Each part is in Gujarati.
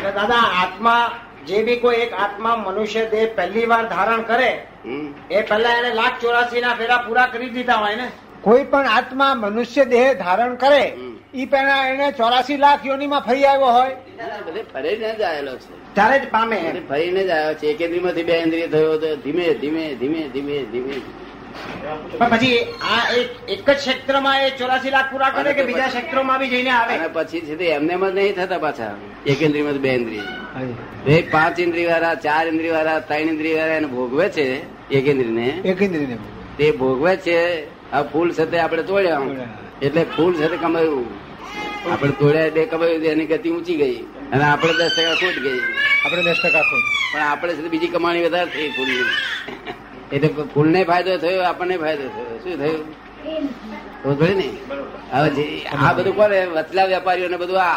એટલે દાદા આત્મા જે બી કોઈ એક આત્મા મનુષ્ય દેહ પહેલી વાર ધારણ કરે એ પહેલા એને લાખ ચોરાસી ના ફેરા પૂરા કરી દીધા હોય ને. કોઈ પણ આત્મા મનુષ્ય દેહ ધારણ કરે ઈ પહેલા એને ચોરાસી લાખ યોનીમાં ફરી આવ્યો હોય. બધે ફરીને જ આવેલો છે. ત્યારે જ પામે. ફરીને જ આવ્યો છે. એક ઇન્દ્રિયમાંથી બે ઇન્દ્રિય થયો તો ધીમે ધીમે ધીમે ધીમે ધીમે. પણ પછી આ એક એક જ ક્ષેત્રમાં એ ચોરાસી લાખ પૂરા કરે કે બીજા ક્ષેત્રોમાં બી જઈને આવે? પછી છે એમને એમ જ નહીં થતા પાછા. એક ઇન્દ્રિયમાંથી બે ઇન્દ્રિય. એક પાંચ ઇન્દ્રિય વાળા ચાર ઇન્દ્રિય વાળા ત્રણ ઇન્દ્રિય વાળા એને ભોગવે છે એક ઇન્દ્રિયને. એકેન્દ્રીને તે ભોગવે છે આ ફૂલ સાથે આપણે તોડ્યા. એટલે ફૂલ સાથે કમાયું. આપણે તોડ્યા બે કમાયું એની ગતિ ઊંચી ગઈ. અને આપણે દસ ટકા ખોટ ગઈ. આપણે દસ ટકા ખોટ. પણ આપણે છે બીજી કમાણી વધારે થઈ ફૂલની. એટલે ફૂલને ફાયદો થયો આપણને ફાયદો થયો. શું થયું? ને? હવે આ બધું કોને? વચલા વેપારીઓને બધું આ.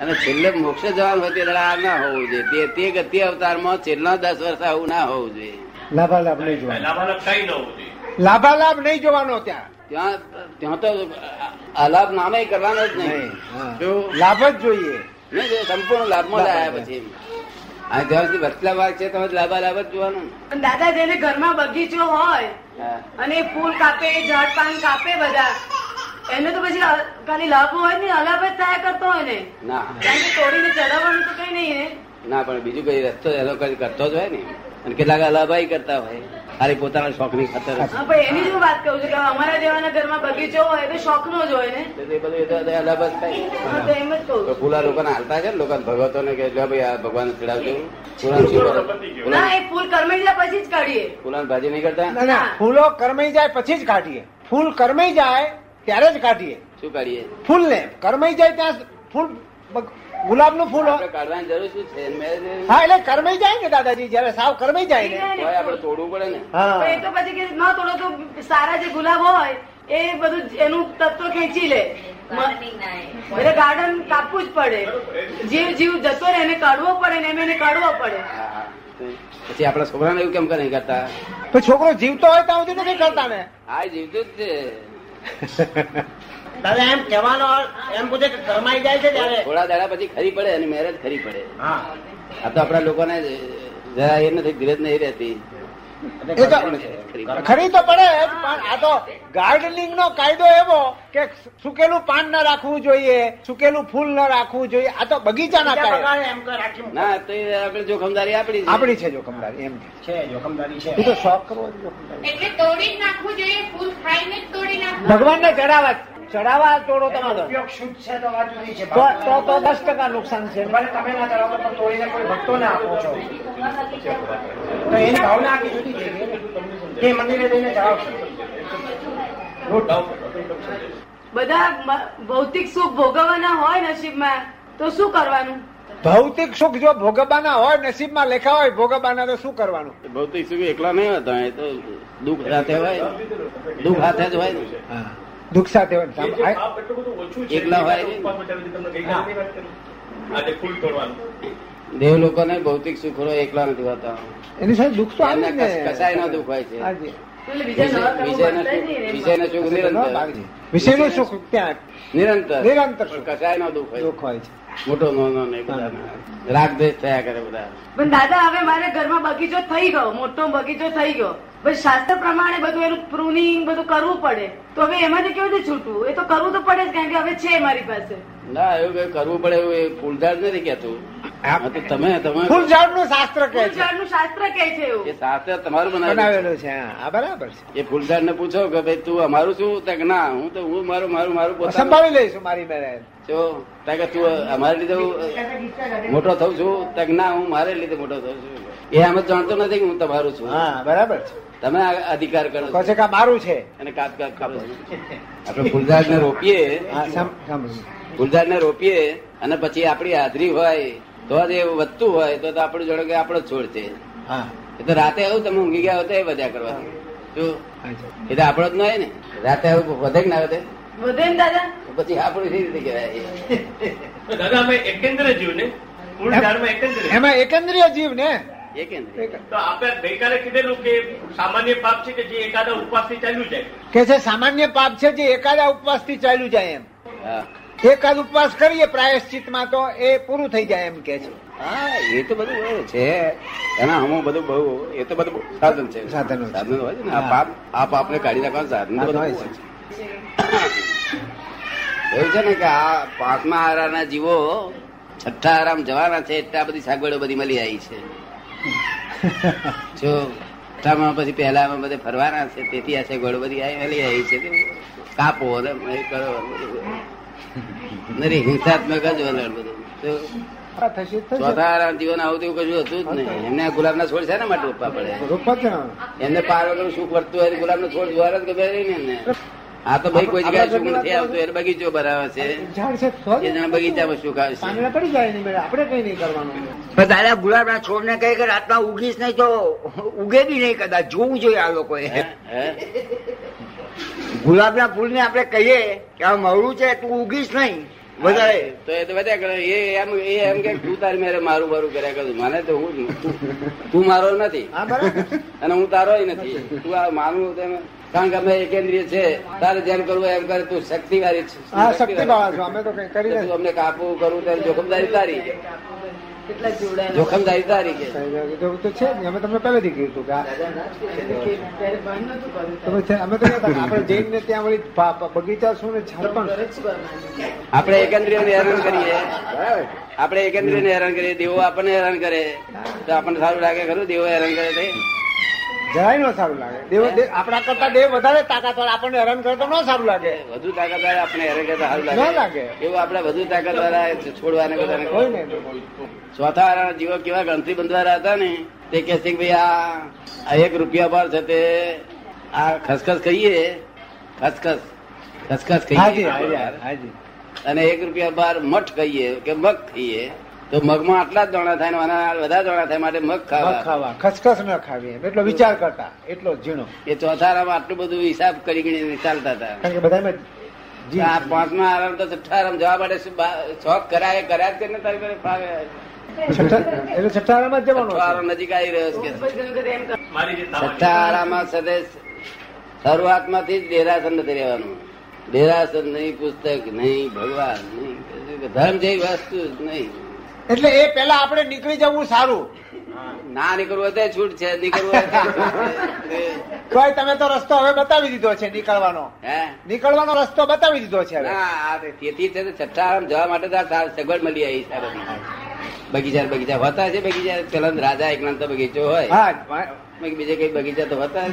અને છેલ્લે મોક્ષ જવાનું હોય તે આ ના હોવું જોઈએ. તે તે ગતિ અવતારમાં છેલ્લા દસ વર્ષ આવું ના હોવું જોઈએ. લાભાલાભ નહીં જોવાનો. લાભાલાભ કઈ ન હોવું જોઈએ. લાભાલાભ નહીં જોવાનો ત્યાં. ત્યાં ત્યાં તો અલાભ નામે કરવાનો જ નહીં. લાભ જ જોઈએ. નહીં સંપૂર્ણ લાભમાં આવ્યા પછી આ જ્યાં સુધી વચલા ભાગ છે તમે લાભ જ જોવાનું. દાદા જેને ઘરમાં બગીચો હોય અને ફૂલ કાપે ઝાડ પાન કાપે બધા એને તો પછી ખાલી લાભ હોય ને અલાભ જ થાય કરતો હોય ને. ના. કારણ કે તોડીને ચડાવવાનું તો કઈ નહીં ને ના પણ બીજું કઈ રસ્તો એ લોકો કરતો જ હોય ને. અને કેટલાક અલાભાઈ કરતા હોય. ખાલી પોતાના શોખની ખાતર એની જ વાત કહું છું કે અમારા જેવાના ઘરમાં બગીચો હોય તો શોખનો જ હોય ને. બધું એ જ થાય. એમ જ કહું ફૂલા લોકો હાલતા છે ને લોકો ભગવતો ને કે ભાઈ આ ભગવાન ચડાવજો. ના એ ફૂલ કરમેલા પછી જ કાઢીએ. ફૂલાની ભાજી નહીં કરતા? ના ના ફૂલો કરમાઈ જાય પછી જ કાઢીએ. ફૂલ કરમાઈ જાય ત્યારે જ કાઢીએ. શું કાઢીએ? ફૂલ ને કરમાઈ જાય ત્યાં ફૂલ ગુલાબનું ફૂલ કાઢવાની જરૂર શું છે? હા એટલે કરમાઈ જાય ને દાદાજી જયારે સાવ કરમાઈ જાય ને. આપડે તોડવું પડે ને. હા. એ તો પછી કે ન તોડો તો સારા જે ગુલાબ હોય એ બધું એનું તત્વ ખેંચી લે. એટલે ગાર્ડન કાપવું જ પડે. જીવ જીવ જતો રહે એને કાઢવો પડે ને એમ એને કાઢવો પડે. હા, હા. પછી આપણા છોકરાને એવું કેમ કરે નહીં કરતા? તો છોકરો જીવતો હોય ત્યાં સુધી નથી કરતા ને? આ જીવતો જ છે. દાદા એમ કહેવાનો એમ પૂછે કે કરમાઈ જાય છે ત્યારે? થોડા દાડા પછી ખરી પડે અને મેરેજ ખરી પડે. હા. આ તો આપણા લોકોને જરા એ નથી ધીરજ નહીં રહેતી. ખરી તો પડે પણ આ તો ગાર્ડનિંગ નો કાયદો એવો કે સુકેલું પાન ના રાખવું જોઈએ સુકેલું ફૂલ ના રાખવું જોઈએ આ તો બગીચા ના. ના તો એ આપણે જોખમદારી આપણી છે. આપણી છે જોખમદારી એમ છે જોખમદારી છે. એ તો શોખ કરવો જોખમદારી. એટલે તોડી નાખવું જોઈએ ફૂલ ખાઈને તોડી નાખવું. ભગવાનને ચડાવવા ચડાવવા તોડો તમારો. ઉપયોગ શુદ્ધ છે તો વાત જુદી છે. તો તો તો દસ ટકા નુકસાન છે. ભલે તમે ના ચડાવો પણ તોડીને કોઈ ભક્તોને આપો છો. તો એની ભાવના આખી જુદી છે. એ મંદિરે જઈને ચડાવશો. બધા ભૌતિક સુખ ભોગવવાના હોય નસીબમાં તો શું કરવાનું? ભૌતિક સુખ જો ભોગવવાના હોય નસીબમાં લેખા હોય ભોગવવાના તો શું કરવાનું? ભૌતિક સુખ એકલા નહીં હતા એ તો દુઃખ સાથે હોય દુઃખ સાથે જ હોય ને. દુઃખ સાથે હોય ને સામ- આ- પાપ એટલું બધું ઓછું છે એકલા હોય દેવ લોકોને ભૌતિક સુખો એકલા નથી હોતા એની સાથે દુઃખ તો આવે ને કસાય ના. દુઃખ હોય છે. વિષયના સુખ- નહીં ને. વિષયના સુખ નિરંતર. વિષયનું સુખ ત્યાં નિરંતર. નિરંતર. કસાય નો દુઃખ દુઃખ હોય છે. મોટો નો નહીં બધાના. રાગ દ્વેષ થયા કરે બધા. પણ દાદા હવે મારે ઘરમાં બગીચો થઈ ગયો. મોટો બગીચો થઈ ગયો. પછી શાસ્ત્ર પ્રમાણે બધું એનું પ્રુનિંગ બધું કરવું પડે. તો હવે એમાંથી કેવી રીતે છૂટવું એ તો કરવું તો પડે જ કારણ કે હવે છે મારી પાસે. ના એવું કઈ કરવું પડે એવું એ ફૂલદાર નથી કેતું તમે તમે ફૂલઝાડનું શાસ્ત્ર કહે છે. ફૂલઝાડનું શાસ્ત્ર કહે છે એવું. એ શાસ્ત્ર તમારું બનાવેલું છે. આ બરાબર છે. એ ફૂલઝાડ ને પૂછો કે ભાઈ તું અમારું શું? તક ના હું તો હું મારું મારું મારું સંભાળી લઈશું મારી બેન. જો તક કે તું અમારે લીધે હું મોટો થઉં છું. તક ના હું મારે લીધે મોટો થઉં છું. એ આમ જાણતો નથી કે હું તમારું છું. હા બરાબર છે. તમે અધિકાર કરો કહે છો કે મારું છે? અને કાપ કાપ કાપો આપણે ફૂલદાર ને રોપીએ. ફૂલદાર ને રોપીએ અને પછી આપણી હાજરી હોય તો જ એ વધતું હોય તો તો આપણું જોડે કે આપણો છોડ છે. એ તો રાતે આવું તમે ઊંઘી ગયા હોતા એ વધ્યા કરવા જો એ તો આપણો જ ન હોય ને. રાતે આવું વધે કે ના વધે? વધે ને દાદા. પછી આપણું કેવી રીતે કહેવાય? દાદા અમે એકંદરે જીવ ને એકંદરે. એમાં એકંદ્રિય જીવ ને એ તો આપણે ગઈકાલે કીધેલું કે સામાન્ય પાપ છે કે જે એકાદા ઉપવાસથી ચાલ્યું જાય? કે છે સામાન્ય પાપ છે જે એકાદા ઉપવાસથી ચાલ્યું જાય એમ. હા. એકાદ ઉપવાસ કરીએ પ્રાયશ્ચિતમાં તો એ પૂરું થઈ જાય એમ કે છે. હા એ તો બધું છે. એના હમો બધું બહુ એ તો બધું સાધન છે. સાધન સાધન હોય છે ને. આ પાપ આ પાપને કાઢી નાખવાનું સાધન બધું હોય છે. છે. એવું છે ને કે આ પાંચમા આરાના જીવો છઠ્ઠા આરામ જવાના છે એટલા બધી સગવડો બધી મળી આવી છે. જો છઠ્ઠામાં પછી પહેલામાં બધે ફરવાના છે તેથી આ છે બધી આવી મળી આવી છે. કાપો કરો. નરી હિંસાત્મક જ વલણ બધું. આરામ જીવન આવું તેવું કશું હતું જ નહીં. એમને ગુલાબ ના છોડ છે ને માટે રોપવા પડે. એમને પાર વગર સુખ વર્તતું હોય ગુલાબ નો છોડ જોવા જ ગમે ને આ તો ભાઈ કોઈ જગ્યાએ શું નથી આવતું એને બગીચો ભરાવે છે. ઝાડ છે તો જ. એ જણા બગીચામાં શું આવશે છે? પડી જાય આપણે કઈ નહીં કરવાનું. દાદા ગુલાબના છોડને કહે કે રાતમાં ઉગીશ નહીં તો ઉગે બી નહીં કદાચ. જોવું જોઈએ આ લોકોએ? ગુલાબના ફૂલને આપણે કહીએ કે આ મળું છે તું ઉગીશ નહીં. વધારે. તો એ તો બધા કરે. એ એમ એ એમ કે તું તારી મેરે મારું મારું કર્યા કરું. મને તો હું તું મારો નથી. અને હું તારો નથી. તું આ માનું તેમ કારણ કે અમે એકેન્દ્રીય છે તારે જેમ કરવું એમ કરે તું શક્તિવાળી છે. અમે તો કઈ કરી તું અમને કાપવું કરવું ત્યારે જોખમદારી તારી જોખમદારી તારી કે તો છે અમે તમને પહેલેથી કીધું હતું કે આ- ત્યારે બંધ નતું કર્યું તમે છે- અમે તો આપણે જઈને ત્યાં વળી બગીચા શું ને ઝાડ પણ. આપણે એકેન્દ્રિયને હેરાન કરીએ. આપણે એકેન્દ્રિયને હેરાન કરીએ દેવો આપણને હેરાન કરે. તો આપણને સારું લાગે ખરું દેવો હેરાન કરે તે? જરાય ન સારું લાગે. દેવ આપણા કરતા દેવ વધારે તાકાતવાર આપણને હેરાન કરે તો ન સારું લાગે. વધુ તાકાતવાર આપણે હેરાન કરતા સારું ન લાગે. લાગે. એવું આપણે વધુ તાકાતવાર છોડવાને બધાને કોઈ નહીં ચોથા જીવો કેવા ગણતરી બંધવાળા હતા ને તે કે છે ભાઈ આ એક રૂપિયા બાર છે તે આ ખસખસ કહીએ ખસખસ. ખસખસ કહીએ અને એક રૂપિયા બાર મઠ કહીએ કે મગ ખાઈએ. તો મગમાં આટલા જ દોણા થાય બધા આના દાણા થાય માટે મગ મગ ખાવા. ખાવા ખસખસ ન ખાવી એટલો વિચાર કરતા એટલો ઝીણો. એ ચોથારામાં આટલું બધું હિસાબ કરી ગણીને ચાલતા હતા. કારણ કે બધામાં આ પાંચમા આરામ તો છઠ્ઠા આરામ જવા માટે શું શોખ કરાય કર્યા જ કરીને તારી પાસે ફાવે. એટલે છઠ્ઠા આરામાં જ જવાનું આરામ નજીક આવી રહ્યો છે. છઠ્ઠા આરામાં શરૂઆતમાંથી જ દેરાસર નથી રહેવાનું. દેરાસર નહીં પુસ્તક નહીં ભગવાન નહીં. ધર્મ જેવી વસ્તુ જ નહીં. એટલે એ પેલા આપણે નીકળી જવું સારું. ના નીકળવું તો છૂટ છે નીકળવું તમે તો રસ્તો હવે બતાવી દીધો છે નીકળવાનો. હે? નીકળવાનો રસ્તો બતાવી દીધો છે તેથી છે છઠ્ઠા જવા માટે તો સગવડ મળી આવી છે બગીચા બગીચા હોતા છે બગીચા. ચલન રાજા તો બગીચો હોય. બીજે કઈ બગીચા તો હોતા